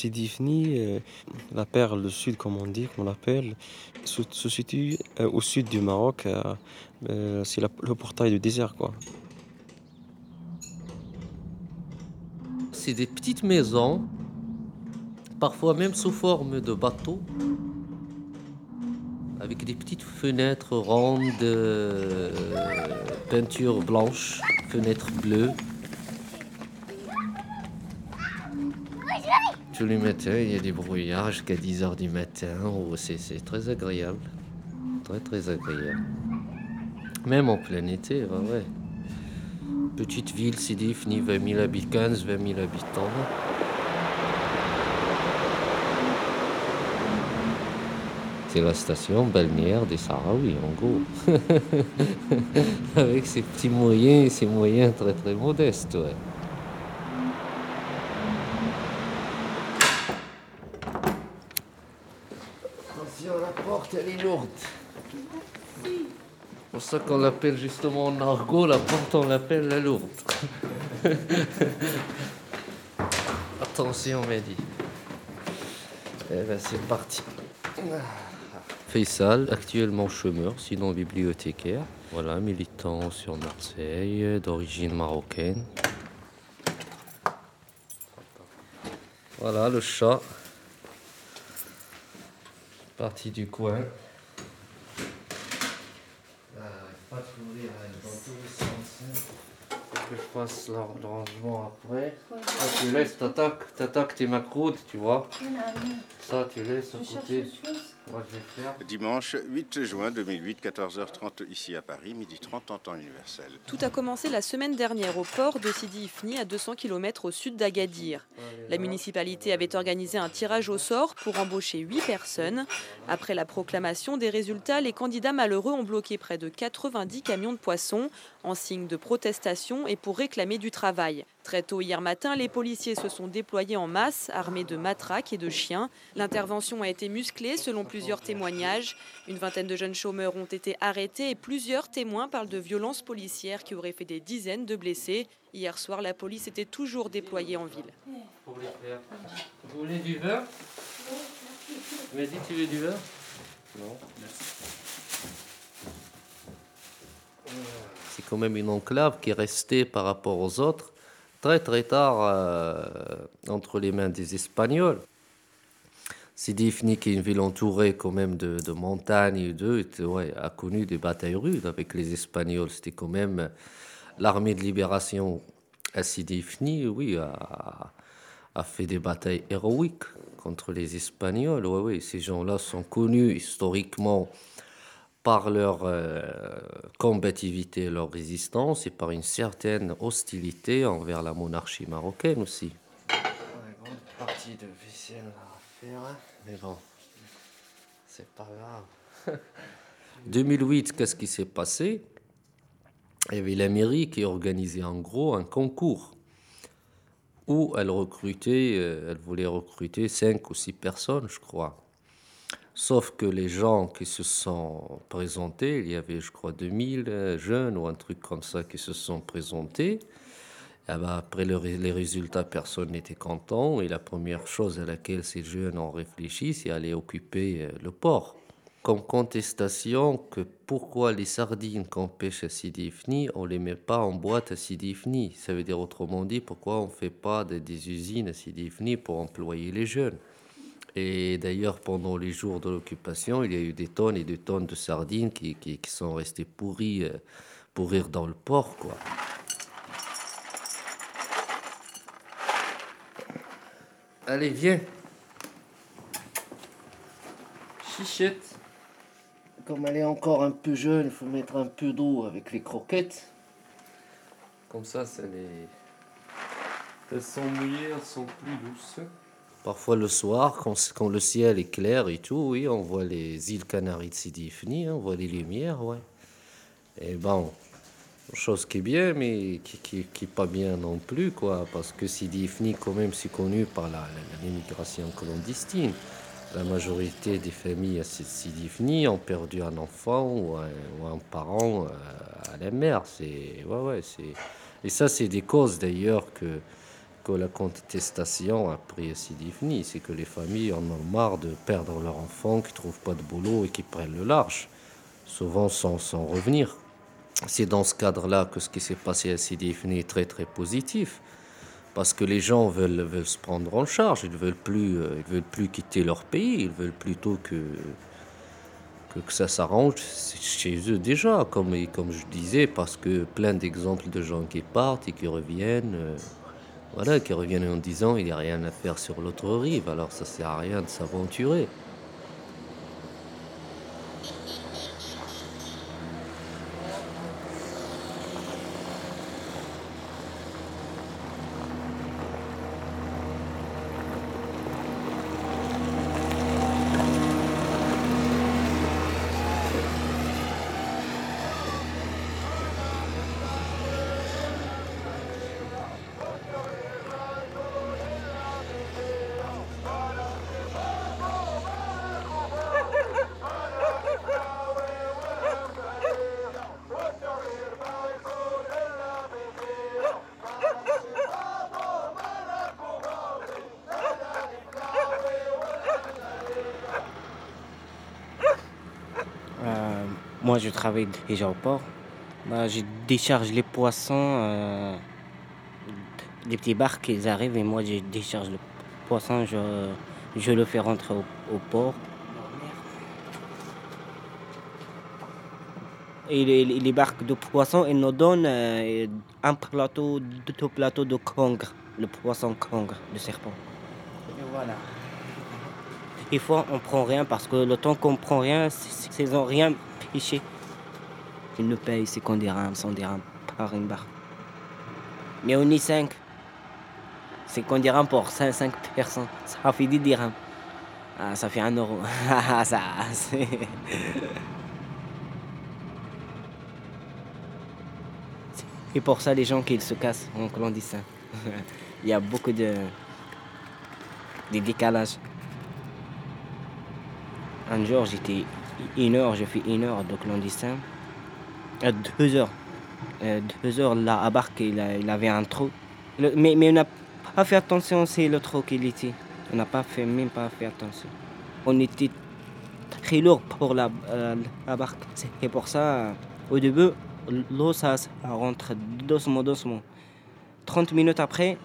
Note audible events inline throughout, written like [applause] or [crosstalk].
Sidi Ifni, euh, la perle du sud, comme on dit, qu'on l'appelle, se, situe euh, au sud du Maroc. euh, c'est le portail du désert, quoi. C'est des petites maisons, parfois même sous forme de bateaux, avec des petites fenêtres rondes, euh, peinture blanche, fenêtres bleues. Tous les matins, il y a des brouillards jusqu'à 10h du matin. Oh, c'est très agréable. Très, très agréable. Même en plein été, ouais, ouais. Petite ville, Sidi Ifni, 20 000 habitants, 15, 20 000 habitants. C'est la station balnéaire des Sahraouis, en gros. [laughs] Avec ses petits moyens et ses moyens très très modestes, ouais. La porte, elle est lourde. C'est pour ça qu'on l'appelle justement en argot, la porte, on l'appelle la lourde. [laughs] Attention, Mehdi. Eh ben, c'est parti. Faisal, actuellement chômeur, sinon bibliothécaire. Voilà, militant sur Marseille, d'origine marocaine. Voilà le chat. Parti du coin. Ah, pas de courir dans tous les sens. hein. Faut que je fasse le le rangement après. Ça, tu laisses, t'attaques, t'attaques tes macroutes, tu vois. Ça, tu laisses à côté. Dimanche 8 juin 2008, 14h30 ici à Paris, midi 30 en temps universel. Tout a commencé la semaine dernière au port de Sidi Ifni, à 200 km au sud d'Agadir. La municipalité avait organisé un tirage au sort pour embaucher 8 personnes. Après la proclamation des résultats, les candidats malheureux ont bloqué près de 90 camions de poissons en signe de protestation et pour réclamer du travail. Très tôt hier matin, les policiers se sont déployés en masse, armés de matraques et de chiens. L'intervention a été musclée selon plusieurs témoignages. Une vingtaine de jeunes chômeurs ont été arrêtés et plusieurs témoins parlent de violences policières qui auraient fait des dizaines de blessés. Hier soir, la police était toujours déployée en ville. Vous voulez du vin Mehdi, tu veux du vin Non. C'est quand même une enclave qui est restée par rapport aux autres très très tard euh, entre les mains des Espagnols. Sidi Ifni, qui est une ville entourée quand même de, de montagnes et ouais, a connu des batailles rudes avec les Espagnols. C'était quand même l'armée de libération à Sidi Ifni, oui, a, a fait des batailles héroïques contre les Espagnols. Oui, oui, ces gens-là sont connus historiquement par leur euh, combativité, leur résistance et par une certaine hostilité envers la monarchie marocaine aussi. Une grande partie de vaisselle à faire, hein. mais bon, c'est pas grave. [laughs] 2008, qu'est-ce qui s'est passé? Il y avait la mairie qui organisait en gros un concours où elle recrutait, euh, elle voulait recruter cinq ou six personnes, je crois. Sauf que les gens qui se sont présentés, il y avait, je crois, 2000 euh, jeunes ou un truc comme ça qui se sont présentés. Ah bah, après les résultats, personne n'était content. Et la première chose à laquelle ces jeunes ont réfléchi, c'est aller occuper euh, le port. Comme contestation que pourquoi les sardines qu'on pêche à Sidi Ifni, on les met pas en boîte à Sidi Ifni. Ça veut dire autrement dit, pourquoi on fait pas des, des usines à Sidi Ifni pour employer les jeunes? Et d'ailleurs, pendant les jours de l'occupation, il y a eu des tonnes et des tonnes de sardines qui, qui, qui sont restées pourries, euh, pourrir dans le port, quoi. Allez, viens. Chichette. Comme elle est encore un peu jeune, il faut mettre un peu d'eau avec les croquettes. Comme ça, ça les... Elles sont mouillées, elles sont plus douces. Parfois le soir, quand, le ciel est clair et tout, oui, on voit les îles Canaries de Sidi Ifni, hein, on voit les lumières, ouais. Et bon, chose qui est bien, mais qui, qui, qui pas bien non plus, quoi, parce que Sidi Ifni, quand même, c'est connu par l'immigration clandestine. La majorité des familles à Si- Sidi Ifni ont perdu un enfant ou un, ou un parent euh, à la mer. Ouais, ouais, c'est... Et ça, c'est des causes d'ailleurs que, que la contestation après Sidi Ifni, c'est que les familles en ont marre de perdre leurs enfants, qui trouvent pas de boulot et qui prennent le large, souvent sans, sans revenir. C'est dans ce cadre-là que ce qui s'est passé à Sidi est très très positif. Parce que les gens veulent, veulent se prendre en charge, ils veulent plus, euh, veulent plus quitter leur pays, ils veulent plutôt que que, ça s'arrange chez eux déjà, comme, comme je disais, parce que plein d'exemples de gens qui partent et qui reviennent, euh, voilà, qui reviennent en disant il n'y a rien à faire sur l'autre rive, alors ça sert à rien de s'aventurer. Moi, je travaille déjà au port. Bah, je décharge les poissons, euh, les petits barques, ils arrivent et moi, je décharge le poisson, je, je le fais rentrer au, port. Et les, barques de poissons, ils nous donnent euh, un plateau, deux plateaux de congre, le poisson congre, le serpent. Voilà. Des fois, on prend rien parce que le temps qu'on prend rien, c'est rien il nous paye 50 dirhams, 100 dirhams par une barre. Mais on est 5. 50 dirhams pour 5, 5 personnes. Ça fait 10 dirhams. Ah, ça fait 1 euro. [laughs] ça, c'est... [laughs] Et pour ça, les gens qui se cassent en clandestin. [laughs] Il y a beaucoup de, de décalages. Un jour, j'étais une heure, j'ai fait une heure de clandestin. Euh, deux heures. Euh, deux heures, là, à Barque, il, avait un trou. mais, on n'a pas fait attention, c'est le trou qu'il était. On n'a pas fait, même pas fait attention. On était très lourd pour la, euh, barque. C'est pour ça, au début, l'eau, ça, ça rentre doucement, doucement. 30 minutes après,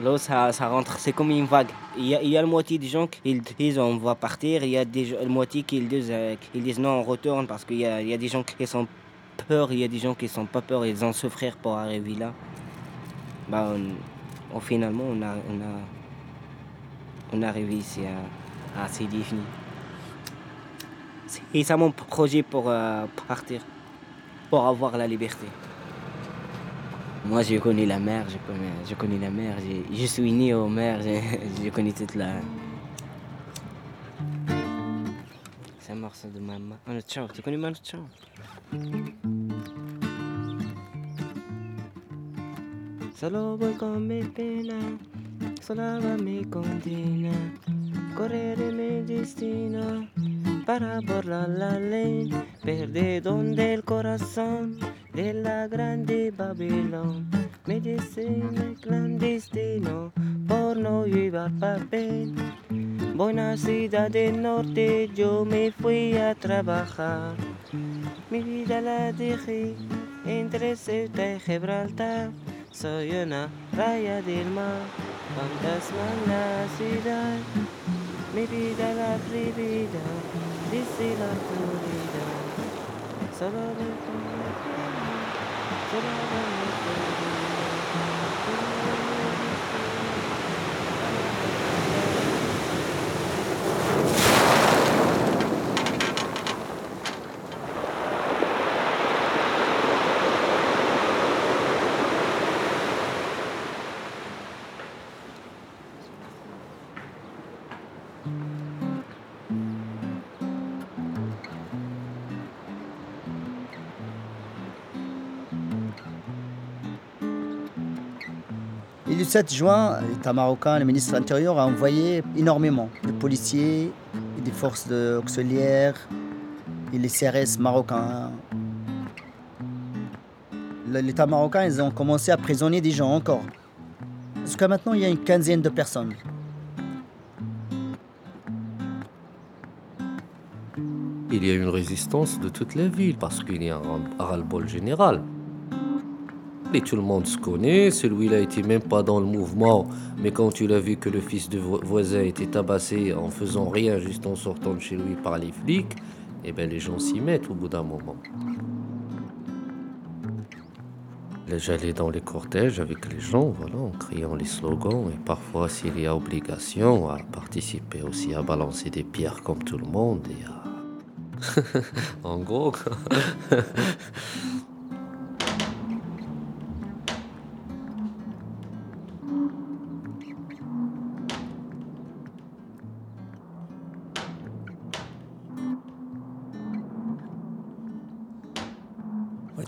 Là, ça, rentre, c'est comme une vague. Il y, a, il la moitié des gens qui disent on va partir, il y a des, la moitié qui disent, euh, disent non, on retourne parce qu'il y a, des gens qui sont peur, il y a des gens qui sont pas peur, ils ont souffrir pour arriver là. Bah, finalement, on a, on a, arrivé ici à, à C'est ça mon projet pour euh, partir, pour avoir la liberté. Moi, je connais la mer, je connais, je la mer. Je, suis né au mer, je, [laughs] je connais toute la. C'est un morceau de maman. Manu Chao, tu connais Manu Chao Solo voy con mi pena, sola va mi condena, correre mi destino para borrar la ley, perdido del corazón de la grande Babilón. Medicina clandestino por no llevar papel. Buena ciudad del norte yo me fui a trabajar. Mi vida la dejé entre Ceuta y Gibraltar. Soy una raya del mar, fantasma en la ciudad. Mi vida la prohibida, dice la autoridad. Solo Et よろしくお願いします。7 juin, l'État marocain, le ministre de l'Intérieur a envoyé énormément de policiers et des forces auxiliaires et les CRS marocains. L'État marocain, ils ont commencé à prisonnier des gens encore. Jusqu'à maintenant, il y a une quinzaine de personnes. Il y a une résistance de toute la ville parce qu'il y a un ras-le-bol général. Et tout le monde se connaît, celui-là était même pas dans le mouvement, mais quand tu l'as vu que le fils de voisin était tabassé en faisant rien, juste en sortant de chez lui par les flics, eh bien les gens s'y mettent au bout d'un moment. J'allais dans les cortèges avec les gens, voilà, en criant les slogans, et parfois s'il y a obligation à participer aussi à balancer des pierres comme tout le monde, et à... [laughs] en gros, [laughs]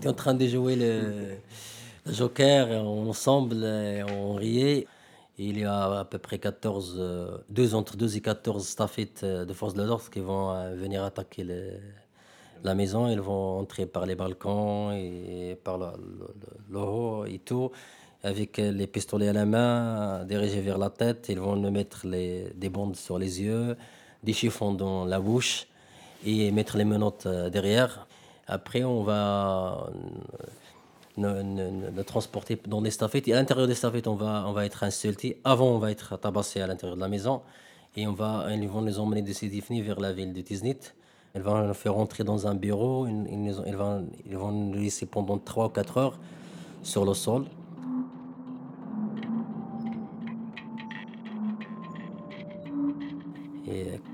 en train de jouer le, Joker ensemble, on riait. il y a à peu près 14, deux, entre 2 et 14 staffettes de force de l'ordre qui vont euh, venir attaquer la maison. Ils vont entrer par les balcons et par le, haut et tout, avec les pistolets à la main, dirigés vers la tête. Ils vont nous mettre des bandes sur les yeux, des chiffons dans la bouche et mettre les menottes euh, derrière. Après, on va le transporter dans des staffettes. Et à l'intérieur des staffettes, on va, on va être insulté. Avant, on va être tabassé à l'intérieur de la maison. Et on va, ils vont nous emmener de Sidifni vers la ville de Tiznit. Ils vont nous faire rentrer dans un bureau. Ils, vont, ils vont nous laisser pendant 3 ou 4 heures sur le sol.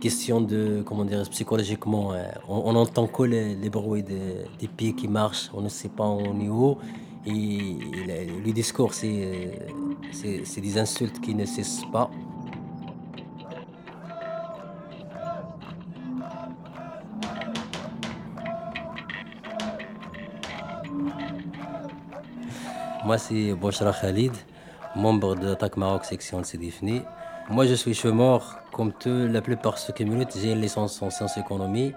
Question de, comment dire, psychologiquement, euh, on, entend que les, bruits des pieds qui marchent, on ne sait pas au niveau. Et, le, discours, c'est des insultes qui ne cessent pas. Moi, c'est Boshra Khalid, membre de TAC Maroc section de Sidifni. Moi, je suis chômeur, comme tout, la plupart de ceux qui militent. J'ai une licence en sciences économie.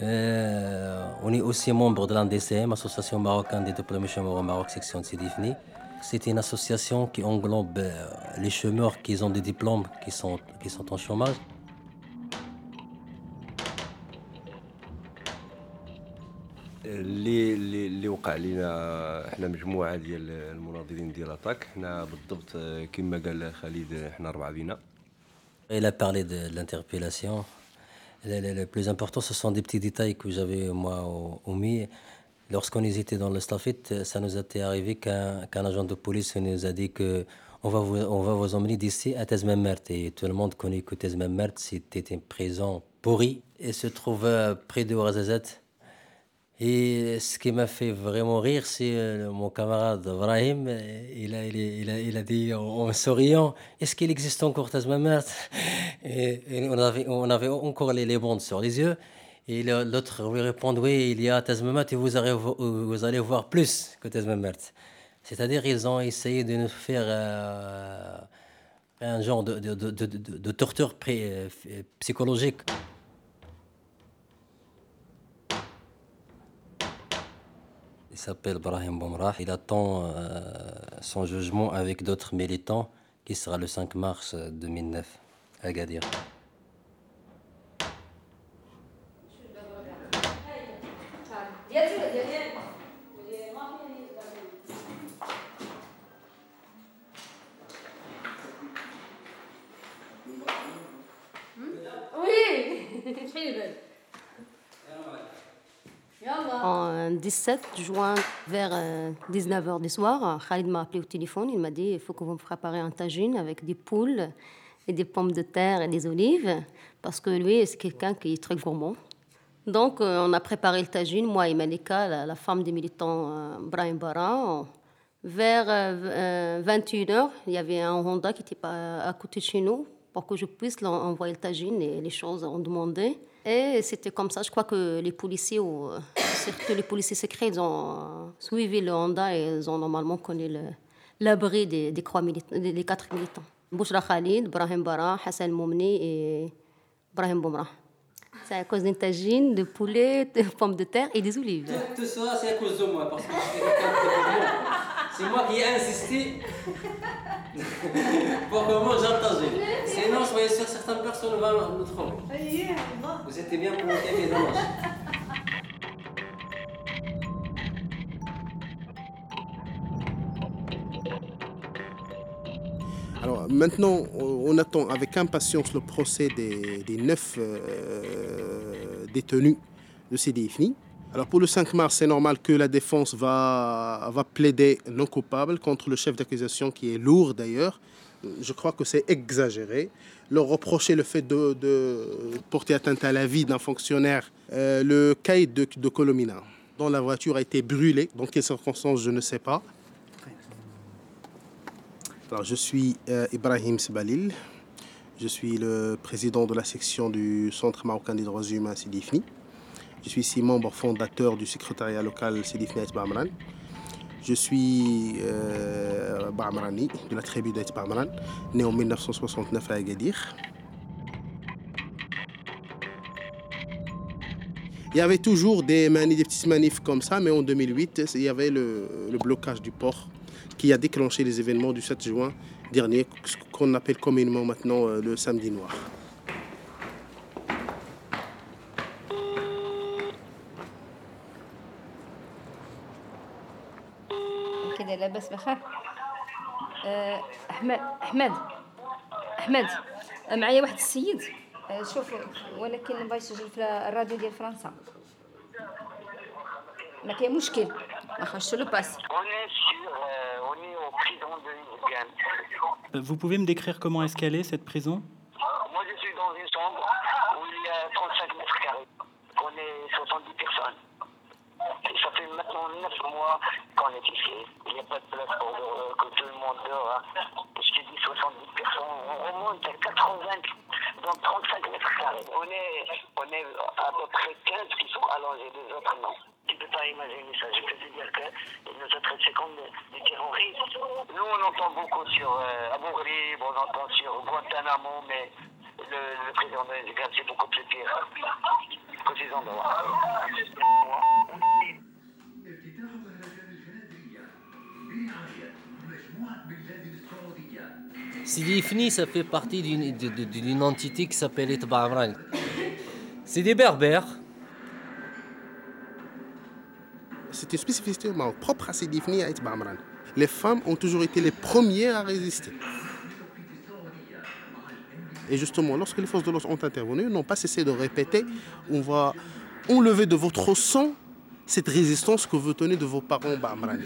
Euh, on est aussi membre de l'ANDCM, Association marocaine des diplômés chômeurs au Maroc, section de Sidifni. C'est une association qui englobe euh, les chômeurs qui ont des diplômes qui sont, qui sont en chômage. اللي اللي اللي وقع لنا احنا مجموعه ديال المناضلين ديال اتاك حنا بالضبط كما قال خالد حنا اربعه بينا il a parlé de, l'interpellation. Le, plus important, ce sont des petits détails que j'avais moi omis. Lorsqu'on était dans le staffette, ça nous était arrivé qu'un agent de police nous a dit que on va vous, emmener d'ici à Tezmemert. Et tout le monde connaît que Tezmemert, c'était une prison pourrie et se trouve près de Ouarzazate. Et ce qui m'a fait vraiment rire, c'est euh, mon camarade Ibrahim. Il a, il a, il a, dit en, souriant Est-ce qu'il existe encore Tazmamat et, on, avait, on avait encore les, les bandes sur les yeux. Et l'autre lui répond Oui, il y a Tazmamat et vous allez, vous allez voir plus que Tazmamat. C'est-à-dire ils ont essayé de nous faire euh, un genre de, de, de, de torture euh, psychologique. S'appelle Brahim Bomrah. Il attend euh, son jugement avec d'autres militants qui sera le 5 mars 2009 à Gadir. Oui, [laughs] En 17 juin, vers 19h euh, du soir, Khalid m'a appelé au téléphone. Il m'a dit il faut que vous me préparez un tagine avec des poules et des pommes de terre et des olives, parce que lui, c'est quelqu'un qui est très gourmand. Donc, euh, on a préparé le tagine, moi et Malika, la, femme des militants euh, Brian Barra. Vers 21h, il y avait un Honda qui était à côté de chez nous pour que je puisse envoyer le tagine et les choses ont demandé. Et c'était comme ça, je crois que les policiers, surtout les policiers secrets, ils ont suivi le Honda et ils ont normalement connu l'abri des, quatre militants. Bouchra Khalid, Brahim Bara, Hassan Moumni et Brahim Boumra. C'est à cause d'une tagine, de poulet, de pommes de terre et des olives. Tout, ça, c'est à cause de moi, C'est moi qui ai insisté [laughs] pour que moi j'entende. Sinon, soyez sûr, certaines personnes vont nous tromper. Vous étiez bien pour le café. Alors maintenant, on attend avec impatience le procès des, des neuf euh, détenus de CDFNI. Alors pour le 5 mars, c'est normal que la défense va, plaider non coupable contre le chef d'accusation qui est lourd d'ailleurs. Je crois que c'est exagéré. Leur reprocher le fait de, porter atteinte à la vie d'un fonctionnaire, euh, le caïd de, de Colomina, dont la voiture a été brûlée, dans quelles circonstances je ne sais pas. Alors, je suis euh, Ibrahim Sebalil. Je suis le président de la section du Centre marocain des droits humains Sidifni. Je suis ici membre fondateur du secrétariat local Sidifni Aït Bamran. Je suis euh, Bamrani, de la tribu d'Aït Bamran, né en 1969 à Agadir. Il y avait toujours des, manifs, des petites manifs comme ça, mais en 2008, il y avait le, le blocage du port qui a déclenché les événements du 7 juin dernier, ce qu'on appelle communément maintenant euh, le samedi noir. لاباس بخير آه، احمد احمد احمد آه، معايا واحد السيد آه، شوف ولكن بغا يسجل في الراديو ديال فرنسا ما كاين مشكل ما خرجت له باس Euh, Vous pouvez me décrire comment est-ce qu'elle est, cette prison Moi, je suis dans une chambre où il y a 35 mètres carrés. On est 70 personnes. Et ça fait maintenant 9 mois qu'on il n'y a pas de place pour euh, que tout le monde dort. Je te dis 70 personnes. On remonte à 80 dans 35 mètres carrés. On est, on est à peu près 15 qui sont allongés, les autres non. Tu ne peux pas imaginer ça. Je peux te dire qu'ils nous ont traités comme des, terroristes. Nous, on entend beaucoup sur euh, Ghraib, on entend sur Guantanamo, mais Sidi Ifni, ça fait partie d'une entité qui s'appelle Amran. C'est des berbères. Au Maroc, propre à Sidifni et à. Les femmes ont toujours été les premières à résister. Et justement, lorsque les forces de l'ordre ont intervenu, n'ont pas cessé de répéter on va enlever de votre sang cette résistance que vous tenez de vos parents Bamrani.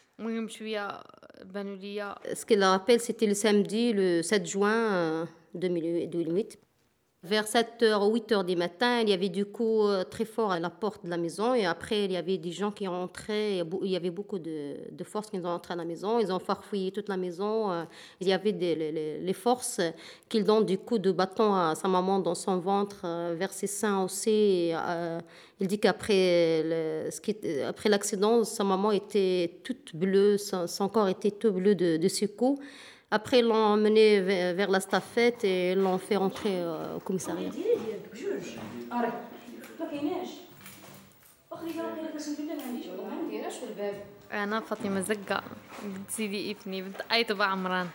Ce qu'elle rappelle, c'était le samedi, le 7 juin euh, 2008. Vers 7h ou 8h du matin, il y avait du coup euh, très fort à la porte de la maison. Et après, il y avait des gens qui rentraient. Il y avait beaucoup de, de forces qui sont entrées à la maison. Ils ont farfouillé toute la maison. euh, Il y avait des, les, les- forces qu'ils donnent du coup de bâton à sa maman dans son ventre, euh, vers ses seins aussi. Il dit qu'après ce l'accident, sa maman était toute bleue, son, corps était tout bleu de, de coup. Après, ils l'ont emmené vers, vers la staffette et l'ont fait rentrer euh, au commissariat. انا فاطمة زقة بنت سيدي ابني بنت ايتبا عمران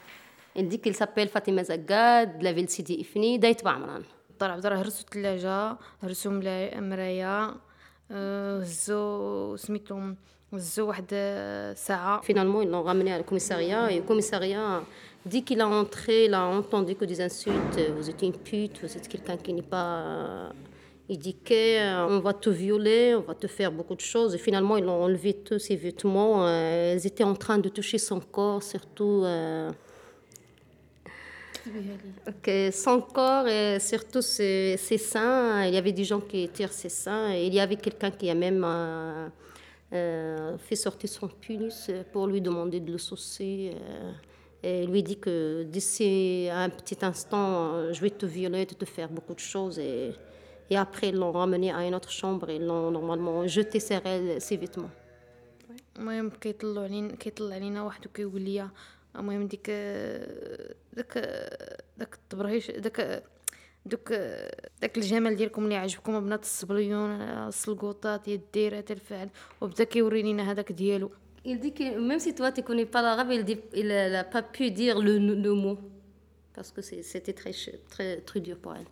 Il dit qu'il s'appelle Fatima Zaggad, de la ville Sidi Ifni, d'Aït Bamran. طلع بدرا هرسوا الثلاجة هرسوا ملا- مرايا آه، هزوا سميتو هزوا واحد آه، ساعة Finalement, ils l'ont ramené à le commissariat et le commissariat dit qu'il a entré, il a entendu que des insultes. Vous êtes une pute, vous êtes quelqu'un qui n'est pas euh, éduqué, euh, on va te violer, on va te faire beaucoup de choses. Et finalement, ils ont enlevé tous ses vêtements. euh, Ils étaient en train de toucher son corps, surtout. euh, que son corps et surtout ses, ses seins, il y avait des gens qui tirent ses seins et il y avait quelqu'un qui a même euh, euh, fait sortir son pénis pour lui demander de le saucer. euh, et lui dit que d'ici un petit instant, euh, je vais te violer, te faire beaucoup de choses. Et, et après, ils l'ont ramené à une autre chambre et ils l'ont normalement jeté ses, ses vêtements. المهم كيطلعوا علينا كيطلع علينا واحد وكيقول لي المهم ديك داك داك الطبرهيش داك دوك داك الجمال ديالكم اللي عجبكم بنات الصبليون السلقوطات يا الديرات الفعل وبدا كيوري لينا هذاك ديالو Il dit que même si toi tu connais pas l'arabe, il dit il n'a pas pu dire le, le mot parce que c'était très, très très dur pour elle.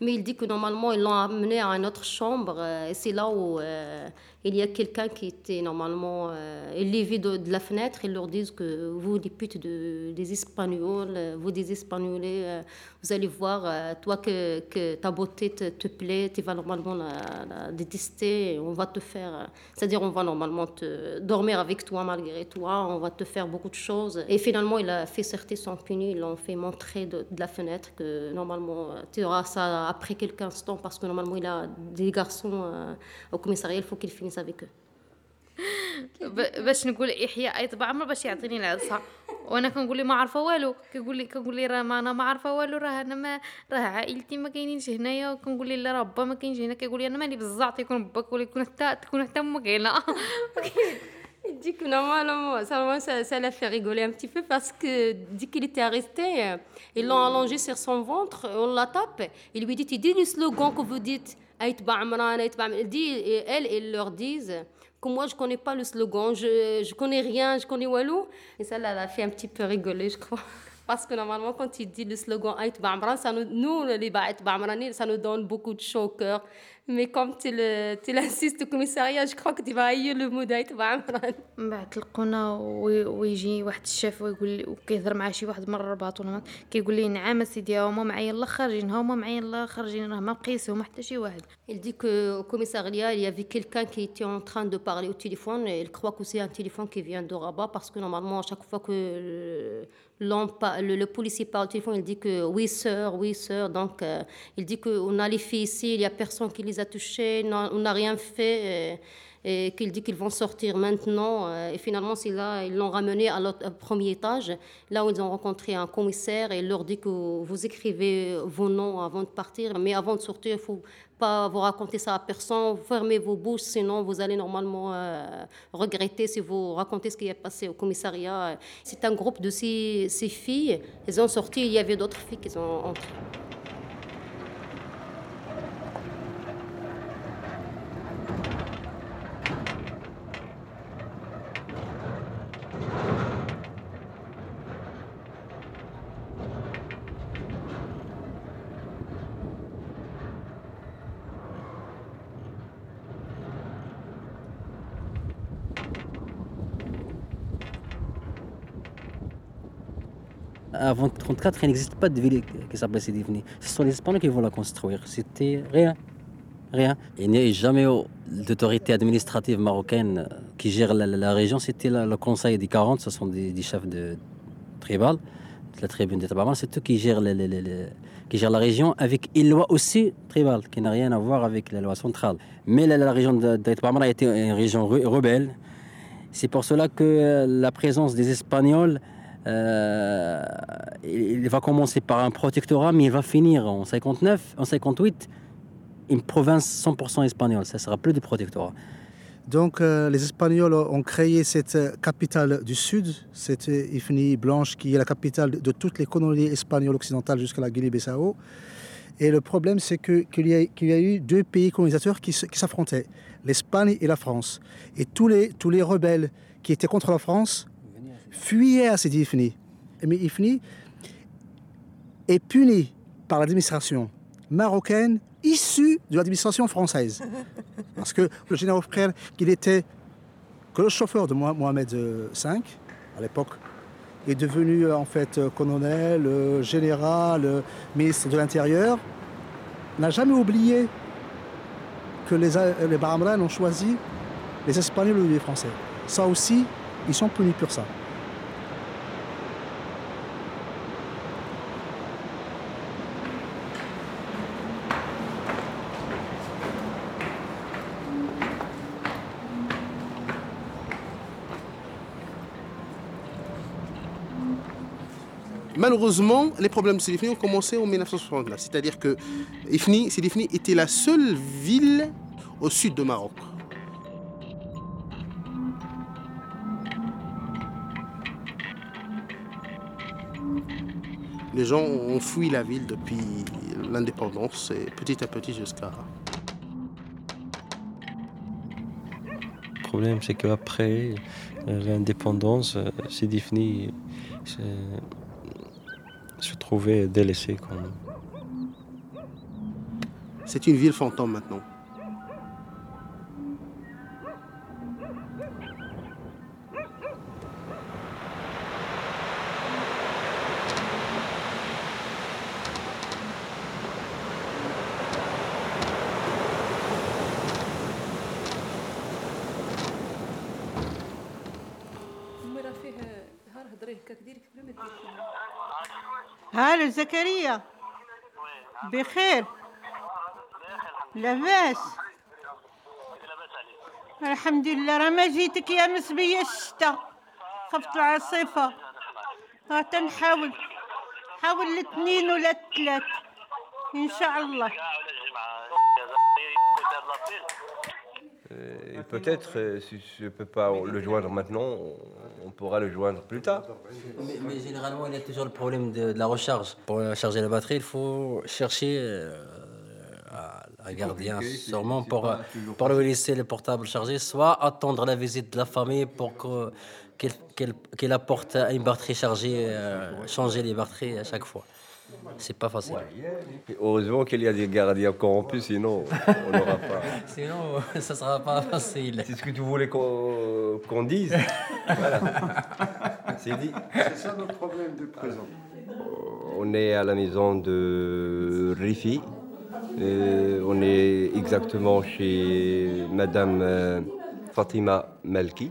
Mais il dit que normalement ils l'ont amené à une autre chambre euh, et c'est là où euh, il y a quelqu'un qui était normalement euh, élevé de, de la fenêtre. Ils leur disent que vous les putes de, des Espagnols, euh, vous des Espagnolais, euh, vous allez voir, euh, toi que, ta beauté te, plaît, tu vas normalement la, détester, on va te faire, euh, c'est-à-dire on va normalement te dormir avec toi malgré toi, on va te faire beaucoup de choses. Et finalement, il a fait sortir son puni, ils l'ont fait montrer de, de la fenêtre que normalement euh, tu auras ça après quelques instants parce que normalement il a des garçons euh, au commissariat, il faut qu'il finisse avec eux. باش نقول احياء اي طبع عمر باش يعطيني العدسه وأنا كنقول لي ما عارفه والو كيقول لي كنقول لي راه ما أنا ما عارفه والو راه أنا ما راه عائلتي ما كاينينش هنايا كنقول لي لا راه با ما كاينش هنا كيقول لي أنا مالي بالزعط يكون باك ولا يكون حتى تكون حتى أمك هنا Il dit que normalement, ça, ça, l'a fait rigoler un petit peu parce que dès qu'il était arrêté, ils l'ont allongé sur son ventre, on la tape. Il lui dit, tu dis le slogan que vous dites, Ba'amran, Ba'amran. Il dit, et elles, ils leur disent que moi, je connais pas le slogan, je, je connais rien, je connais Walou. Et ça, l'a fait un petit peu rigoler, je crois. [laughs] Parce que normalement, quand il dit le slogan Aït Ba'amran, ça nous, nous, les Ba'aït Ba'amrani, ça nous donne beaucoup de chaud au cœur. مي كوم تيل تيل انسيست كوميساريا جو كرو كو ديفاي لو مود تبع من بعد تلقونا ويجي واحد الشاف ويقول وكيهضر مع شي واحد من الرباط ولا كيقول لي نعم سيدي هما معايا الآخر جينا هما معايا الله خارجين راه ما قيسهم حتى شي واحد. Il كوميساريا que au commissariat il y avait quelqu'un qui était en train de parler au téléphone et il croit que c'est un téléphone qui vient de le, policier parle au téléphone, il dit que oui, sœur, oui, sœur. Donc, euh, il dit qu'on a les filles ici, il n'y a personne qui les a touchées, on n'a rien fait. euh, et qu'il dit qu'ils vont sortir maintenant. euh, Et finalement, là, ils l'ont ramené à l'autre- au premier étage, là où ils ont rencontré un commissaire et il leur dit que vous écrivez vos noms avant de partir, mais avant de sortir, il faut pas vous raconter ça à personne, fermez vos bouches, sinon vous allez normalement euh, regretter si vous racontez ce qui est passé au commissariat. C'est un groupe de six, six filles, elles ont sorti, il y avait d'autres filles qui sont entrées. Avant 1934, il n'existe pas de ville qui s'appelait Sidifni. Ce sont les Espagnols qui vont la construire. C'était rien. Rien. Il n'y a jamais d'autorité administrative marocaine qui gère la, région. C'était le conseil des 40, ce sont des, chefs de tribal, de la tribune des. C'est eux qui gèrent, la région avec une loi aussi tribale, qui n'a rien à voir avec la loi centrale. Mais la, région de, de a été une région re- rebelle. C'est pour cela que euh, la présence des Espagnols, euh, il va commencer par un protectorat, mais il va finir en 59, en 58, une province 100% espagnole. Ça sera plus de protectorat. Donc euh, les Espagnols ont créé cette euh, capitale du Sud, cette Ifni blanche qui est la capitale de, toutes les colonies espagnoles occidentales jusqu'à la Guinée-Bissau. Et le problème, c'est qu'il y, y a eu deux pays colonisateurs qui s'affrontaient, l'Espagne et la France. Et tous les, tous les rebelles qui étaient contre la France fuyaient à cette Ifni. Mais Ifni est puni par l'administration marocaine issue de l'administration française. [laughs] Parce que le général frère, qu'il était que le chauffeur de Moha- Mohamed V à l'époque, est devenu euh, en fait euh, colonel, euh, général, euh, ministre de l'Intérieur, n'a jamais oublié que les, les Bahamran ont choisi les Espagnols ou les Français. Ça aussi, ils sont punis pour ça. Malheureusement, les problèmes de Sidi ont commencé en 1960. C'est-à-dire que Ifni, Sidi Ifni était la seule ville au sud de Maroc. Les gens ont fui la ville depuis l'indépendance et petit à petit jusqu'à Le problème, c'est qu'après euh, l'indépendance, euh, Sidi Ifni se, se trouvait délaissé. Quand même. C'est une ville fantôme maintenant. هلا زكريا. بخير. لاباس. الحمد لله راه ما جيتك يا مسبية الشتا. خفت العاصفة ها تنحاول. حاول الاثنين ولا الثلاث. إن شاء الله. Peut-être, euh, si je ne peux pas le joindre maintenant, on- pourra le joindre plus tard. Mais, mais généralement, il y a toujours le problème de, de la recharge. Pour charger la batterie, il faut chercher euh, à- un gardien, compliqué, c'est- sûrement pour, pas euh, pour lui laisser le portable chargé, soit attendre la visite de la famille pour que- qu'elle qu'elle- qu'elle apporte une batterie chargée, euh, changer les batteries à chaque fois. C'est pas facile. Et heureusement qu'il y a des gardiens corrompus, sinon on n'aura pas. [laughs] Sinon, [laughs] ça sera pas facile. C'est ce que tu voulais qu'on qu'on dise. [laughs] Voilà. C'est dit. C'est ça notre problème de présent. On est à la maison de Rifi. Euh, on est exactement chez Madame euh, Fatima Malki.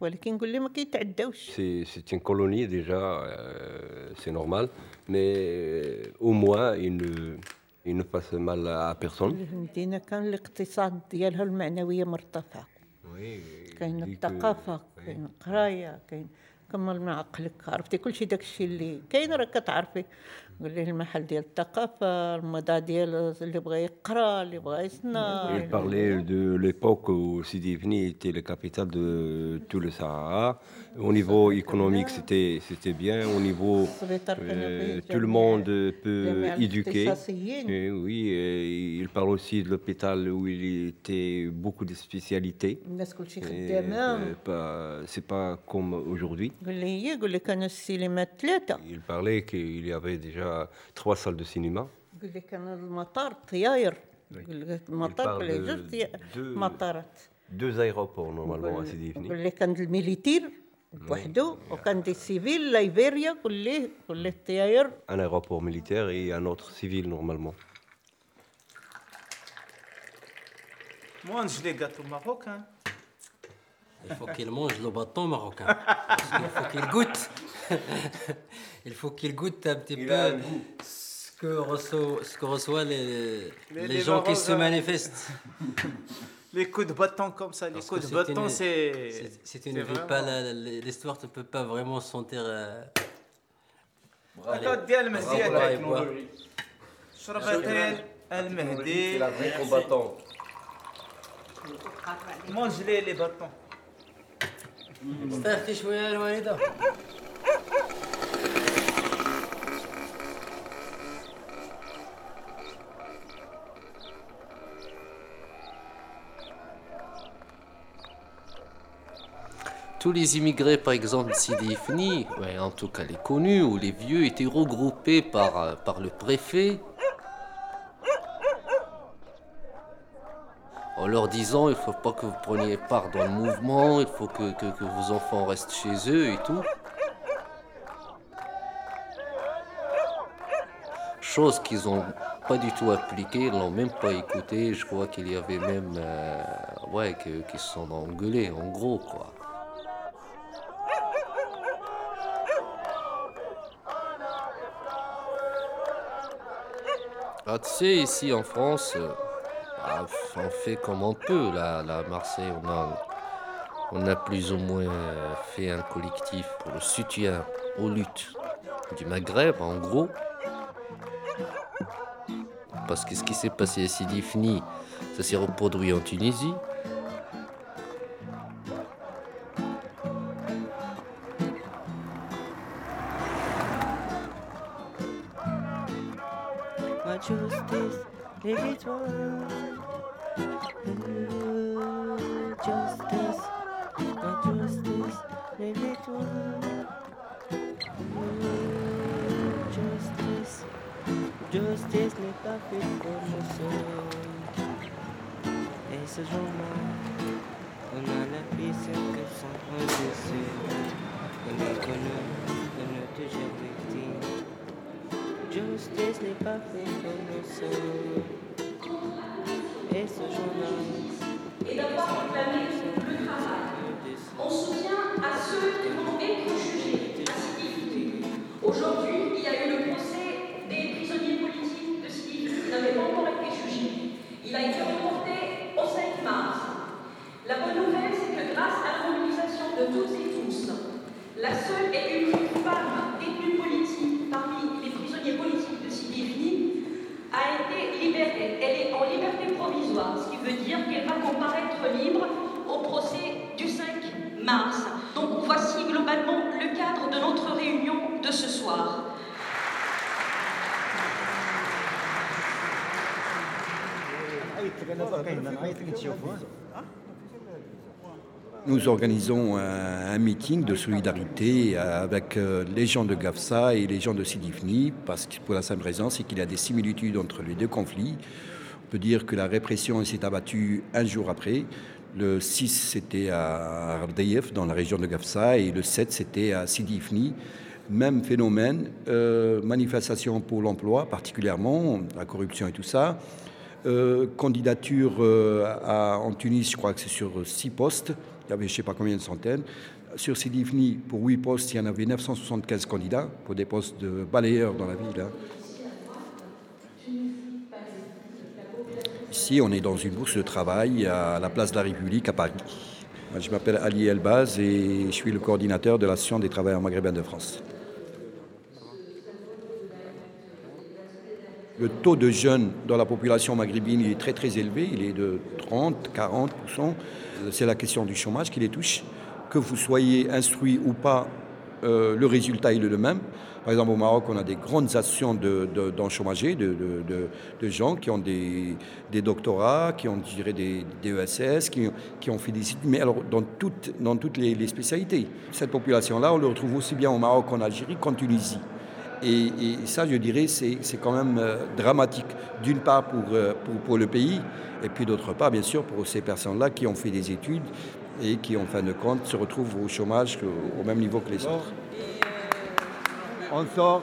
ولكن نقول ليه ما كيتعداوش. C'est une colonie déjà, euh, c'est normal, mais euh, au moins il ne, passe mal à personne. المدينة كان الاقتصاد ديالها المعنوية مرتفعة كاين الثقافة كاين القراية كاين كمل مع عقلك عرفتي؟ كلشي داكشي اللي كاين راه كتعرفي. قول ليه المحل ديال الثقافة الموضة ديال اللي بغى يقرا اللي بغى يصنع Il parlait de l'époque où Sidi Ifni était la capitale de tout le Sahara. Au niveau économique, c'était c'était bien. Au niveau, السبيطار كانوا فيه euh, tout le جميع- monde peut جميع éduquer. الاختصاصيين. Et oui, et il parle aussi de l'hôpital où il était beaucoup de spécialités. الناس كلشي Et, خدامة euh, pas- C'est pas comme aujourd'hui. قول لي هي قول لي كانوا السينمات ثلاثة Il parlait qu'il y avait déjà trois salles de cinéma. قول لي كان المطار طياير قول لي المطار parle قول لي de جوج طيا- deux- مطارات Deux aéroports normalement à قول Sidi Ifni. قول لي كان الميليتير بوحدو وكان دي سيفيل لايبيريا قول لي قول لي الطياير Un aéroport militaire et un autre civil normalement. Mange les gâteaux marocains. Il faut qu'il mange le bâton marocain. Parce qu'il faut qu'il goûte. Il faut qu'il goûte un petit peu ce que reçoit, ce que reçoit les, Les- les les gens qui se Marocains. manifestent. [laughs] Les coups de bâton comme ça, les Parce coups que de bâton, une- c'est. c'est- Si tu c'est ne vis vraiment- pas la- la- l'histoire, tu ne peux pas vraiment sentir. euh, هذا allez, ديال المزيان bravo, allez, bois. التكنولوجي شربتين المهدي C'est la vraie combattante. Mange les, les bâtons. استرخي شوية يا الوالدة tous les immigrés, par exemple, de Sidi Ifni, ouais, en tout cas les connus ou les vieux, étaient regroupés par, euh, par le préfet en leur disant il faut pas que vous preniez part dans le mouvement, il faut que- que vos enfants restent chez eux et tout. Chose qu'ils n'ont pas du tout appliqué, ils l'ont même pas écouté. Je crois qu'il y avait même, euh, ouais, que- qui se sont engueulés, en gros, quoi. Ah, tu sais, ici en France, euh, ah, on fait comme on peut. Là, à Marseille, on a, on a plus ou moins euh, fait un collectif pour le soutien aux luttes du Maghreb, en gros. Parce que ce qui s'est passé à Sidi ça s'est reproduit en Tunisie. Justice n'est pas faite pour nous seuls. Et ce jour-là, et d'avoir proclamé le travail. On soutient à ceux qui vont être jugés à Sidi Aujourd'hui, il y a eu le procès des prisonniers politiques de Sidi qui n'avait pas encore été jugé. Il a été reporté au 5 mars. La bonne nouvelle, c'est que grâce à la mobilisation de toutes et tous, la seule et unique femme détenue politique parmi les prisonniers politiques de Sidi Ifni a été libérée. Elle est en liberté provisoire, ce qui veut dire qu'elle va comparaître libre au procès du 5 mars. Donc voici globalement le cadre de notre réunion de ce soir. Nous organisons un, meeting de solidarité avec euh, les gens de Gafsa et les gens de Sidifni, parce que pour la simple raison, c'est qu'il y a des similitudes entre les deux conflits. On peut dire que la répression s'est abattue un jour après. Le 6, c'était à Ardeyev, dans la région de Gafsa, et le 7, c'était à Sidifni. Même phénomène, euh, manifestation pour l'emploi, particulièrement, la corruption et tout ça. Euh, candidature euh, en Tunis, je crois que c'est sur six postes. Il y avait je ne sais pas combien de centaines. Sur Sidifni, pour huit postes, il y en avait 975 candidats pour des postes de balayeurs dans la ville. hein. Ici, on est dans une bourse de travail à la place de la République à Paris. Je m'appelle Ali Elbaz et je suis le coordinateur de l'Association des travailleurs maghrébins de France. Le taux de jeunes dans la population maghrébine est très très élevé, il est de 30, 40% C'est la question du chômage qui les touche. Que vous soyez instruit ou pas, euh, le résultat est le même. Par exemple, au Maroc, on a des grandes de, d'enchômagés, de, gens qui ont des, doctorats, qui ont des, des ESS, qui, ont fait des mais alors dans toutes, dans toutes les, les spécialités. Cette population-là, on le retrouve aussi bien au Maroc qu'en Algérie qu'en Tunisie. Et, et ça, je dirais, c'est c'est quand même euh, dramatique, d'une part pour, euh, pour, pour le pays, et puis d'autre part, bien sûr, pour ces personnes-là qui ont fait des études et qui, en fin de compte, se retrouvent au chômage au, au même niveau que les autres. On sort.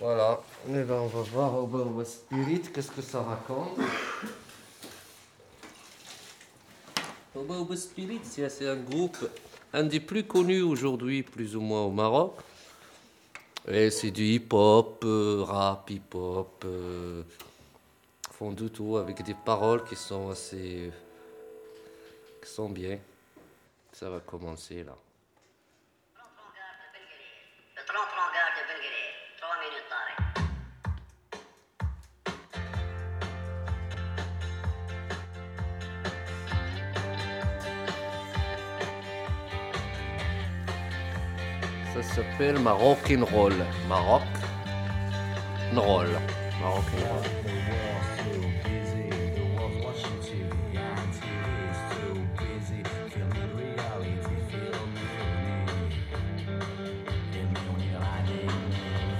Voilà, Eh ben, on va voir Baobab Spirit qu'est-ce que ça raconte. Baobab Spirit, c'est c'est un groupe, un des plus connus aujourd'hui, plus ou moins au Maroc. Et c'est du hip-hop, euh, rap, hip-hop. euh, font du tout avec des paroles qui sont assez. qui sont bien. Ça va commencer là. Ça s'appelle Maroc Roll. Maroc Roll. Maroc Roll.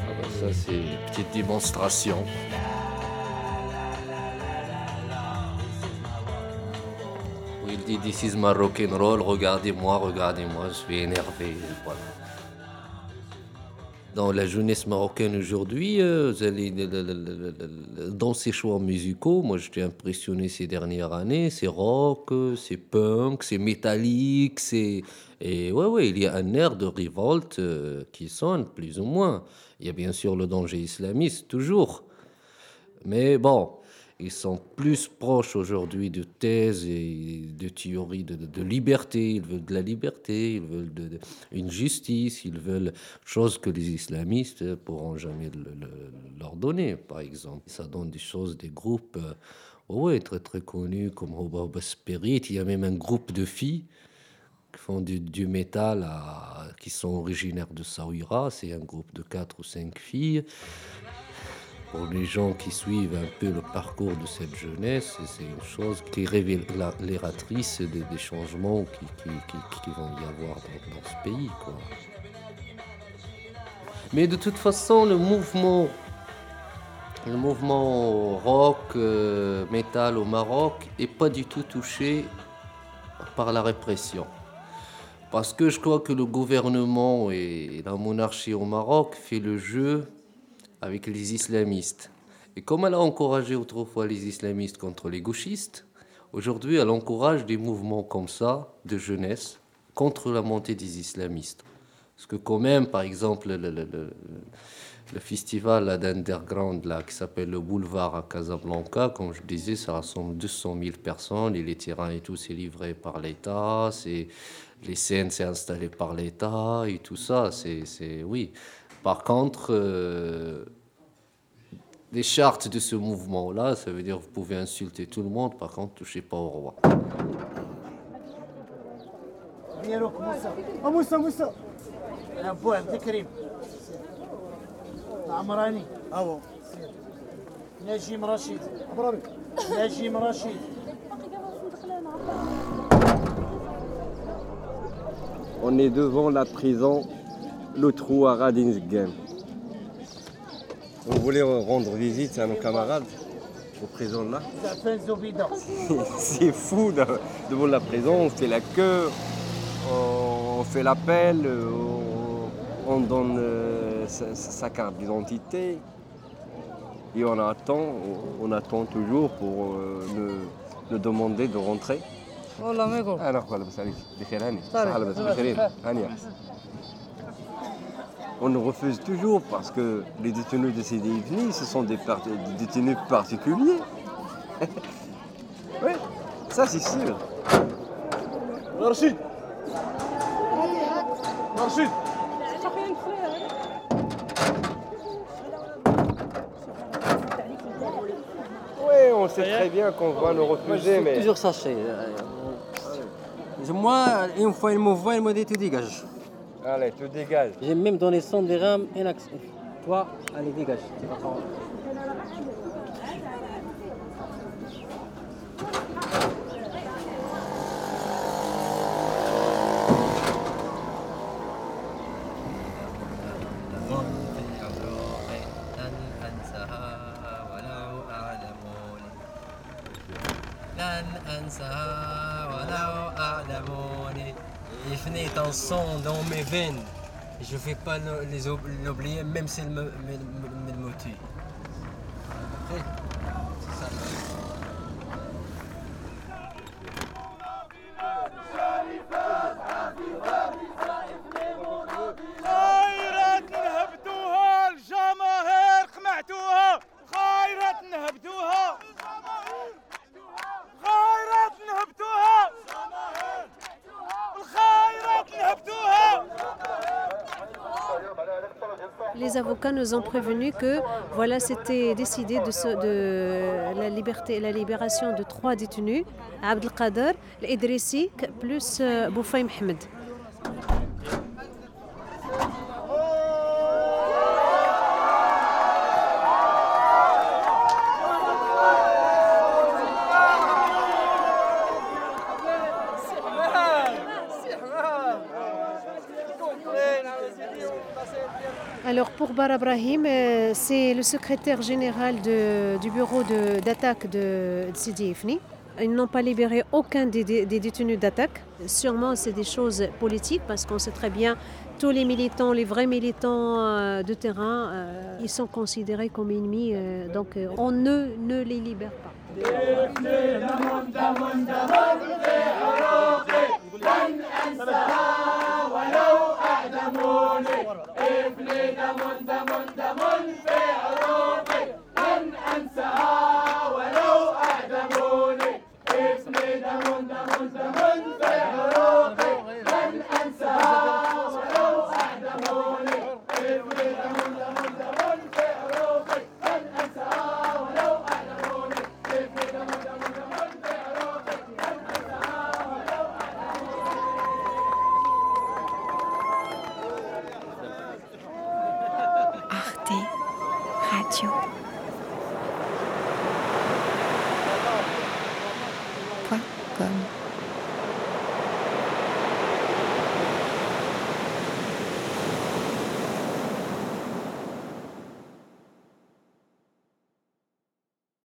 Ah bah ça c'est une petite démonstration. Il dit This is my rock and roll, regardez-moi, regardez-moi, je suis énervé. Voilà. Dans la jeunesse marocaine aujourd'hui, euh, dans ses choix musicaux, moi j'étais impressionné ces dernières années, c'est rock, euh, c'est punk, c'est métallique, c'est... Et ouais, ouais, il y a un air de révolte euh, qui sonne, plus ou moins. Il y a bien sûr le danger islamiste, toujours. Mais bon, ils sont plus proches aujourd'hui de thèses et de théories de, liberté. Ils veulent de la liberté, ils veulent une justice, ils veulent choses que les islamistes pourront jamais le- le- leur donner, par exemple. Ça donne des choses, des groupes euh, ouais, très très connus comme Hoba Spirit. Il y a même un groupe de filles qui font du, du métal, qui sont originaires de Saouira. C'est un groupe de quatre ou cinq filles. Pour les gens qui suivent un peu le parcours de cette jeunesse, c'est une chose qui est révélatrice des, changements qui, vont y avoir dans, ce pays. Mais de toute façon, le mouvement, le mouvement rock, euh, métal au Maroc est pas du tout touché par la répression. Parce que je crois que le gouvernement et la monarchie au Maroc fait le jeu avec les islamistes. Et comme elle a encouragé autrefois les islamistes contre les gauchistes, aujourd'hui elle encourage des mouvements comme ça de jeunesse contre la montée des islamistes. Parce que quand même, par exemple, le, le- le- le festival d'underground qui s'appelle le Boulevard à Casablanca, comme je disais, ça rassemble 200 000 personnes les terrains et tout, c'est livré par l'État, c'est les scènes, c'est installé par l'État et tout ça, c'est oui. Par contre, euh, les chartes de ce mouvement-là, ça veut dire que vous pouvez insulter tout le monde, par contre, touchez pas au roi. ديالوك موسى أو موسى موسى أبو عبد الكريم عمراني أو نجيم رشيد نجيم رشيد On est devant la prison, le trou à Radinsgame. On voulait rendre visite à nos camarades aux prisons là. زعفان [laughs] زبيدة C'est fou de- devant la prison, on fait la queue, on fait l'appel, on, on donne euh, sa, sa carte d'identité et on attend, on attend toujours pour euh, nous, nous demander de rentrer. والله ما يقول أنا أخوة لاباس عليك بخير هاني طارق. صحة لاباس بخيرين هانية on nous refuse toujours parce que les détenus de CDI ce sont des, détenus particuliers. [laughs] oui, ça c'est sûr. Merci. Merci. Oui, on sait très bien qu'on va nous refuser, mais... Toujours sachez. Euh, euh, moi, une fois, il me voit, il me dit, tu dégages. Allez, tu dégages. J'ai même donné 100 dirhams et l'accès. Toi, allez, dégage. Tu vas pas- لن أنساها ولو أعلموني il est un sang dans mes veines. Je ne vais pas l'oublier, même si elle me, Avocats nous ont prévenus que voilà, c'était décidé de, la, la libération de trois détenus, Abdelkader, l'Idrissi, plus euh, Boufaï Mohamed. Alors pour Bar Brahim, euh, c'est le secrétaire général du bureau d'attaque de, de Sidi Ifni. Ils n'ont pas libéré aucun des, détenus d'attaque. Sûrement, c'est des choses politiques parce qu'on sait très bien tous les militants, les vrais militants euh, de terrain, euh, ils sont considérés comme ennemis. donc on ne les libère pas. Efle damun damun damun fe